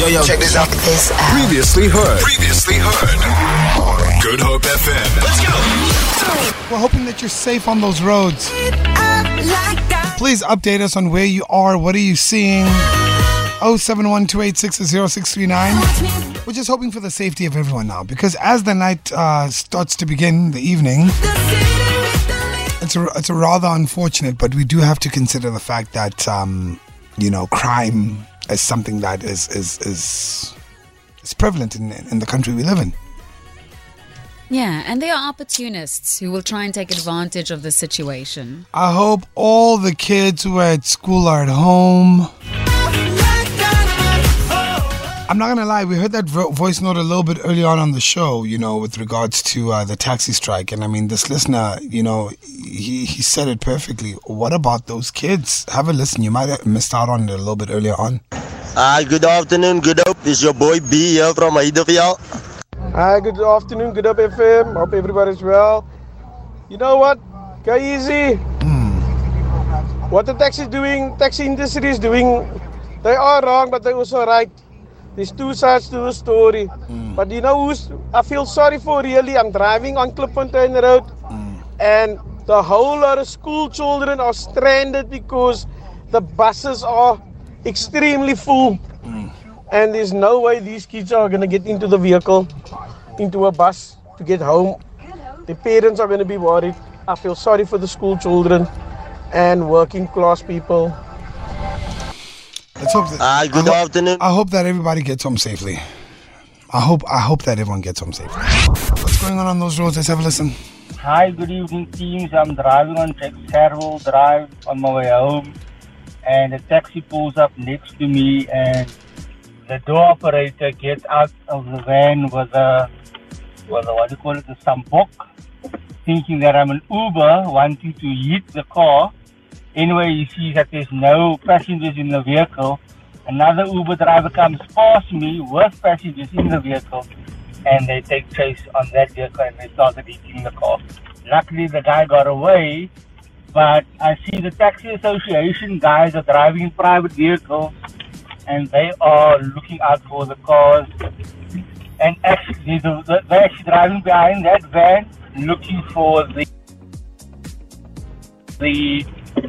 Yo, yo, check this out. This out. Previously heard. Previously heard. Good Hope FM. Let's go. We're hoping that you're safe on those roads. Please update us on where you are. What are you seeing? 0712860639. We're just hoping for the safety of everyone now because as the night uh, starts to begin, the evening, it's a, it's a rather unfortunate, but we do have to consider the fact that, um, you know, crime is something that is, is, is, is prevalent in, in the country we live in. Yeah, and they are opportunists who will try and take advantage of the situation. I hope all the kids who are at school are at home. I'm not gonna lie, we heard that vo- voice note a little bit early on on the show, you know, with regards to uh, the taxi strike. And I mean, this listener, you know, he, he said it perfectly. What about those kids? Have a listen. You might have missed out on it a little bit earlier on. Hi, good afternoon, good hope. This is your boy B here from Heideveld. Hi, ah, good afternoon, good up FM. Hope everybody's well. You know what? Go easy. What the taxi doing, taxi industry is doing, they are wrong, but they're also right. There's two sides to the story. Hmm. But you know who's I feel sorry for really? I'm driving on Klipfontein Road hmm. and the whole lot of school children are stranded because the buses are extremely full. And there's no way these kids are gonna get into the vehicle, into a bus to get home. The parents are gonna be worried. I feel sorry for the school children and working class people. Let's hope that. Hi, good I hope- afternoon. I hope that everybody gets home safely. I hope I hope that everyone gets home safely. What's going on on those roads? Let's have a listen. Hi, good evening, teams. I'm driving on Saraville Drive on my way home, and a taxi pulls up next to me, and the door operator gets out of the van with a, with a what do you call it, a sjambok, thinking that I'm an Uber, wanting to hit the car. Anyway, he sees that there's no passengers in the vehicle. Another Uber driver comes past me with passengers in the vehicle and they take chase on that vehicle and they started eating the car. Luckily, the guy got away, but I see the taxi association guys are driving private vehicles and they are looking out for the cars. And actually, the- the- they're actually driving behind that van looking for the the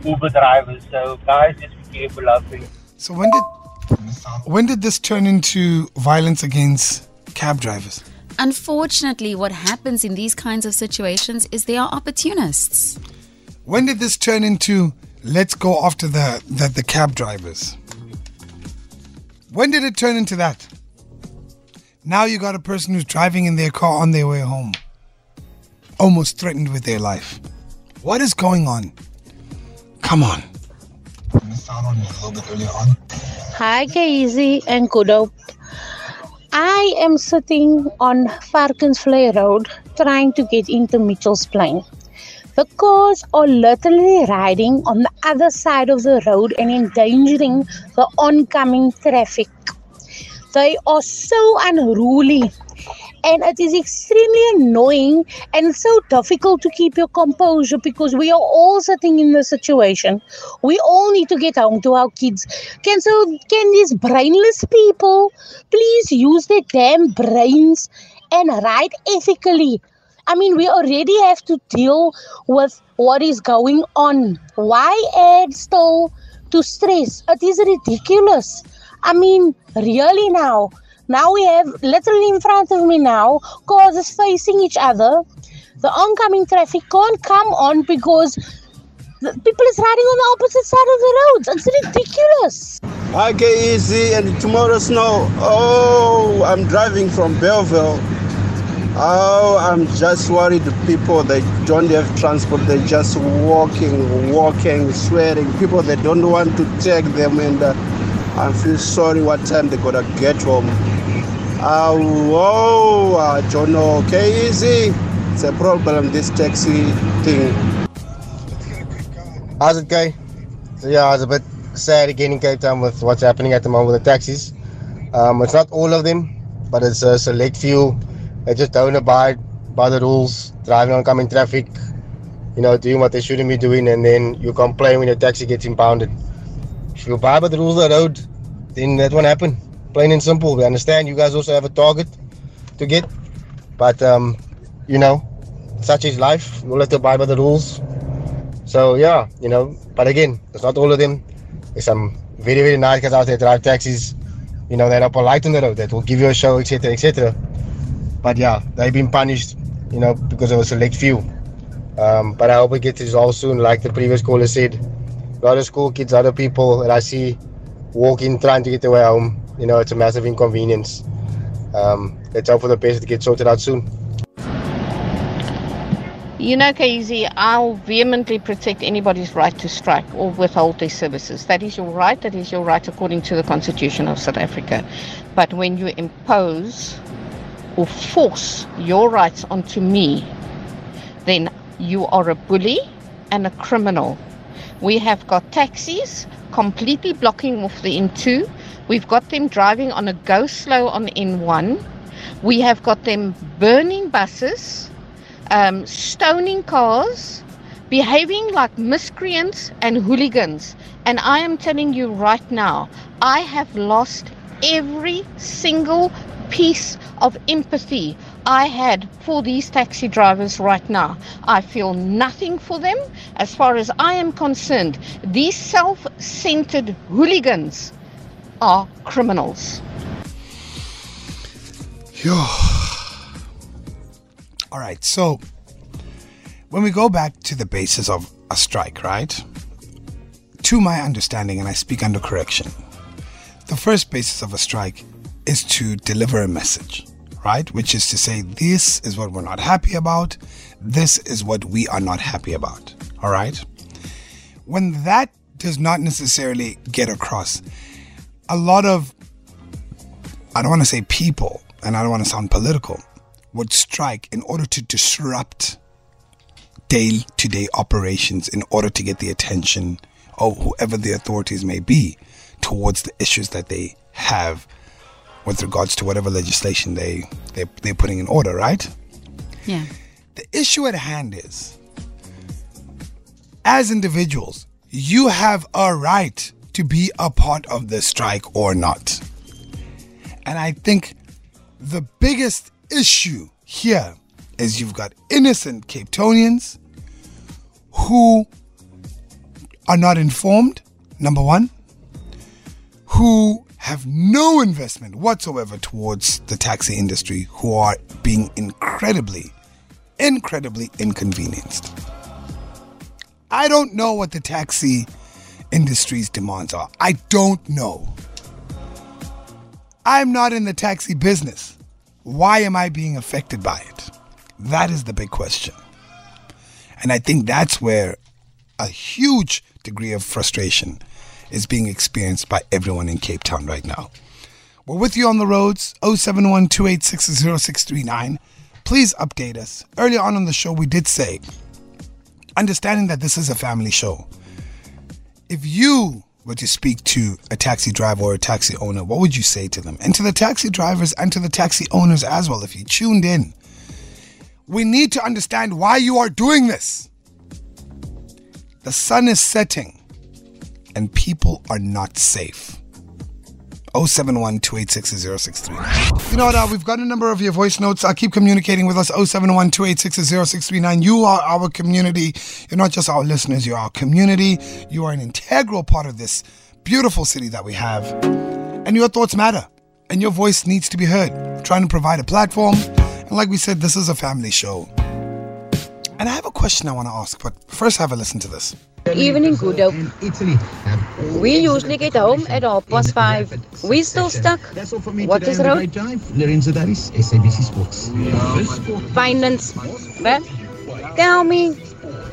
Uber drivers. So, guys, just be careful out there. So when did when did this turn into violence against cab drivers? Unfortunately, what happens in these kinds of situations is they are opportunists. When did this turn into let's go after the the, the cab drivers? When did it turn into that? Now you got a person who's driving in their car on their way home, almost threatened with their life. What is going on? Come on. On. Hi, Casey and Kudo. I am sitting on Varkensvlei Road trying to get into Mitchell's Plain. The cars are literally riding on the other side of the road and endangering the oncoming traffic. They are so unruly and it is extremely annoying and so difficult to keep your composure because we are all sitting in the situation. We all need to get home to our kids. Can so can these brainless people please use their damn brains and ride ethically? I mean, we already have to deal with what is going on. Why add still to stress? It is ridiculous. I mean, really now. Now we have literally in front of me now cars facing each other. The oncoming traffic can't come on because people is riding on the opposite side of the roads. It's ridiculous. Hi, easy and tomorrow snow. Oh, I'm driving from Bellville. Oh, I'm just worried people they don't have transport. They're just walking, walking, swearing. People they don't want to take them, and uh, I feel sorry what time they gotta get home. Uh, I don't know. Okay, easy. It's a problem. This taxi thing. How's it going? So yeah, it's a bit sad again in Cape Town with what's happening at the moment with the taxis. Um, it's not all of them, but it's a select few that just don't abide by the rules, driving oncoming traffic, you know, doing what they shouldn't be doing, and then you complain when your taxi gets impounded. If you abide by the rules of the road, then that won't happen. Plain and simple. We understand you guys also have a target to get, but um, you know, such is life. We'll have to abide by the rules. So yeah, you know, but again, it's not all of them. There's some very very nice guys out there drive taxis. You know, that are polite on the road, that will give you a show, etc., etc. But yeah, they've been punished, you know, because of a select few. Um, but I hope it gets resolved soon, like the previous caller said. A lot of school kids, other people that I see walking, trying to get their way home. You know, it's a massive inconvenience. Um, let's hope for the best to get sorted out soon. You know, Casey, I'll vehemently protect anybody's right to strike or withhold their services. That is your right. That is your right according to the Constitution of South Africa. But when you impose or force your rights onto me, then you are a bully and a criminal. We have got taxis completely blocking off the N2. We've got them driving on a go slow on N1. We have got them burning buses, um, stoning cars, behaving like miscreants and hooligans. And I am telling you right now, I have lost every single piece of empathy I had for these taxi drivers right now. I feel nothing for them. As far as I am concerned, these self centered hooligans are criminals. All right, so when we go back to the basis of a strike, right? To my understanding, and I speak under correction, the first basis of a strike is to deliver a message, right? Which is to say, this is what we're not happy about, this is what we are not happy about, all right? When that does not necessarily get across, a lot of, I don't want to say people, and I don't want to sound political, would strike in order to disrupt day to day operations in order to get the attention of whoever the authorities may be towards the issues that they have with regards to whatever legislation they, they they're putting in order, right? Yeah. The issue at hand is as individuals, you have a right to be a part of the strike or not. And I think the biggest issue here is you've got innocent Capetonians who are not informed, number one, who have no investment whatsoever towards the taxi industry, who are being incredibly, incredibly inconvenienced. I don't know what the taxi industry's demands are. I don't know. I'm not in the taxi business. Why am I being affected by it? That is the big question. And I think that's where a huge degree of frustration is being experienced by everyone in Cape Town right now. We're with you on the roads, 071 Please update us. Earlier on in the show, we did say, understanding that this is a family show, if you were to speak to a taxi driver or a taxi owner, what would you say to them? And to the taxi drivers and to the taxi owners as well, if you tuned in. We need to understand why you are doing this. The sun is setting and people are not safe. 071 286 You know what? Uh, we've got a number of your voice notes. Uh, keep communicating with us. 071 286 You are our community. You're not just our listeners, you're our community. You are an integral part of this beautiful city that we have. And your thoughts matter. And your voice needs to be heard. We're trying to provide a platform. And like we said, this is a family show. And I have a question I want to ask, but first have a listen to this. Evening, good hope. We usually get home at half past five. We still stuck. What is road? Lorenzo Daris, SABC Sports. Finance. Well, tell me,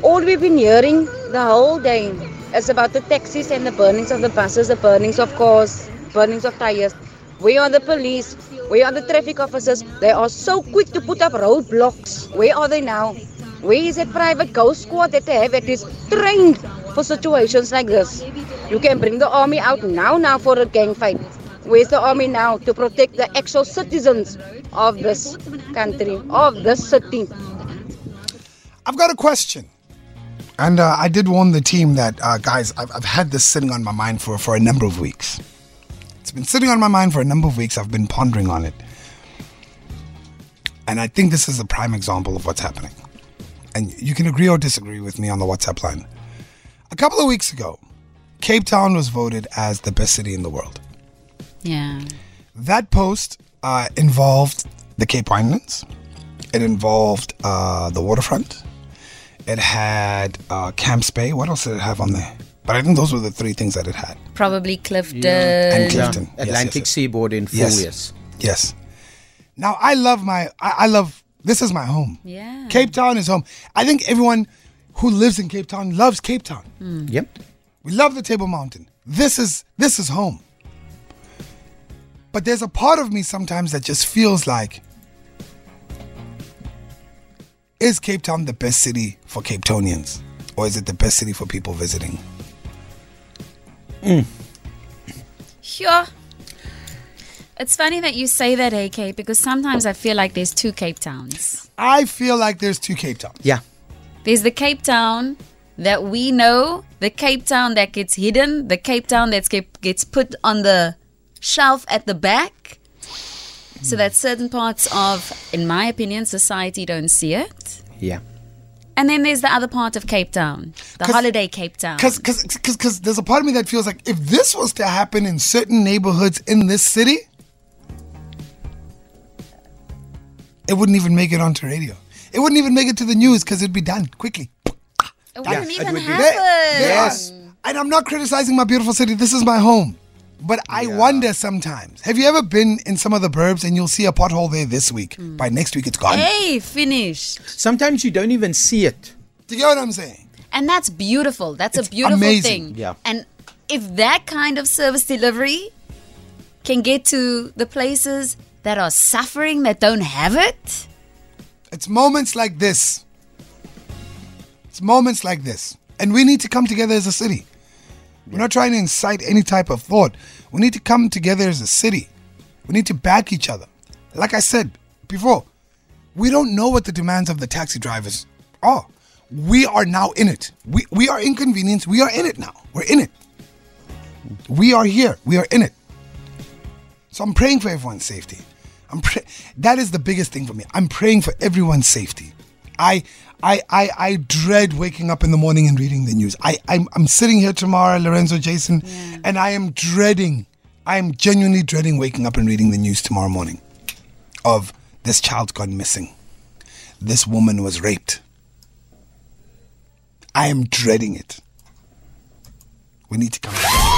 all we've been hearing the whole day is about the taxis and the burnings of the buses, the burnings of cars, burnings of tires. Where are the police? Where are the traffic officers? They are so quick to put up roadblocks. Where are they now? Where is private ghost squad that they have that is trained for situations like this? You can bring the army out now, now for a gang fight. Where's the army now to protect the actual citizens of this country, of this city? I've got a question. And uh, I did warn the team that, uh, guys, I've, I've had this sitting on my mind for, for a number of weeks. It's been sitting on my mind for a number of weeks. I've been pondering on it. And I think this is a prime example of what's happening. And you can agree or disagree with me on the WhatsApp line. A couple of weeks ago, Cape Town was voted as the best city in the world. Yeah. That post uh, involved the Cape Winelands. It involved uh, the waterfront. It had uh, Camps Bay. What else did it have on there? But I think those were the three things that it had. Probably Clifton. And Clifton. Yes, Atlantic yes, yes. Seaboard in full, Yes. yes. Yes. Now I love my. I, I love. This is my home. Yeah. Cape Town is home. I think everyone who lives in Cape Town loves Cape Town. Yep. We love the Table Mountain. This is this is home. But there's a part of me sometimes that just feels like is Cape Town the best city for Capetonians? Or is it the best city for people visiting? Mm. Sure. It's funny that you say that, AK, because sometimes I feel like there's two Cape Towns. I feel like there's two Cape Towns. Yeah. There's the Cape Town that we know, the Cape Town that gets hidden, the Cape Town that gets put on the shelf at the back, so that certain parts of, in my opinion, society don't see it. Yeah. And then there's the other part of Cape Town, the 'Cause- holiday Cape Town. Because cause, cause, 'cause there's a part of me that feels like if this was to happen in certain neighborhoods in this city, it wouldn't even make it onto radio. It wouldn't even make it to the news because it'd be done quickly. it wouldn't even There- happen. there are- and I'm not criticizing my beautiful city. This is my home. But I wonder sometimes. Have you ever been in some of the burbs and you'll see a pothole there this week? Hmm. By next week, it's gone. Hey, finished. Sometimes you don't even see it. Do you get what I'm saying? And that's beautiful. That's It's a beautiful amazing. thing. Yeah. And if that kind of service delivery can get to the places that are suffering that don't have it, It's moments like this. It's moments like this. And we need to come together as a city. We're not trying to incite any type of thought. We need to come together as a city. We need to back each other. Like I said before, we don't know what the demands of the taxi drivers are. We are now in it. We, we are inconvenienced. We are in it now. We're in it. We are here. We are in it. So I'm praying for everyone's safety. I'm pray- that is the biggest thing for me. I'm praying for everyone's safety. I I I, I dread waking up in the morning and reading the news. I I'm, I'm sitting here tomorrow, Lorenzo, Jason, and I am dreading. I am genuinely dreading waking up and reading the news tomorrow morning of this child's gone missing. This woman was raped. I am dreading it. We need to come.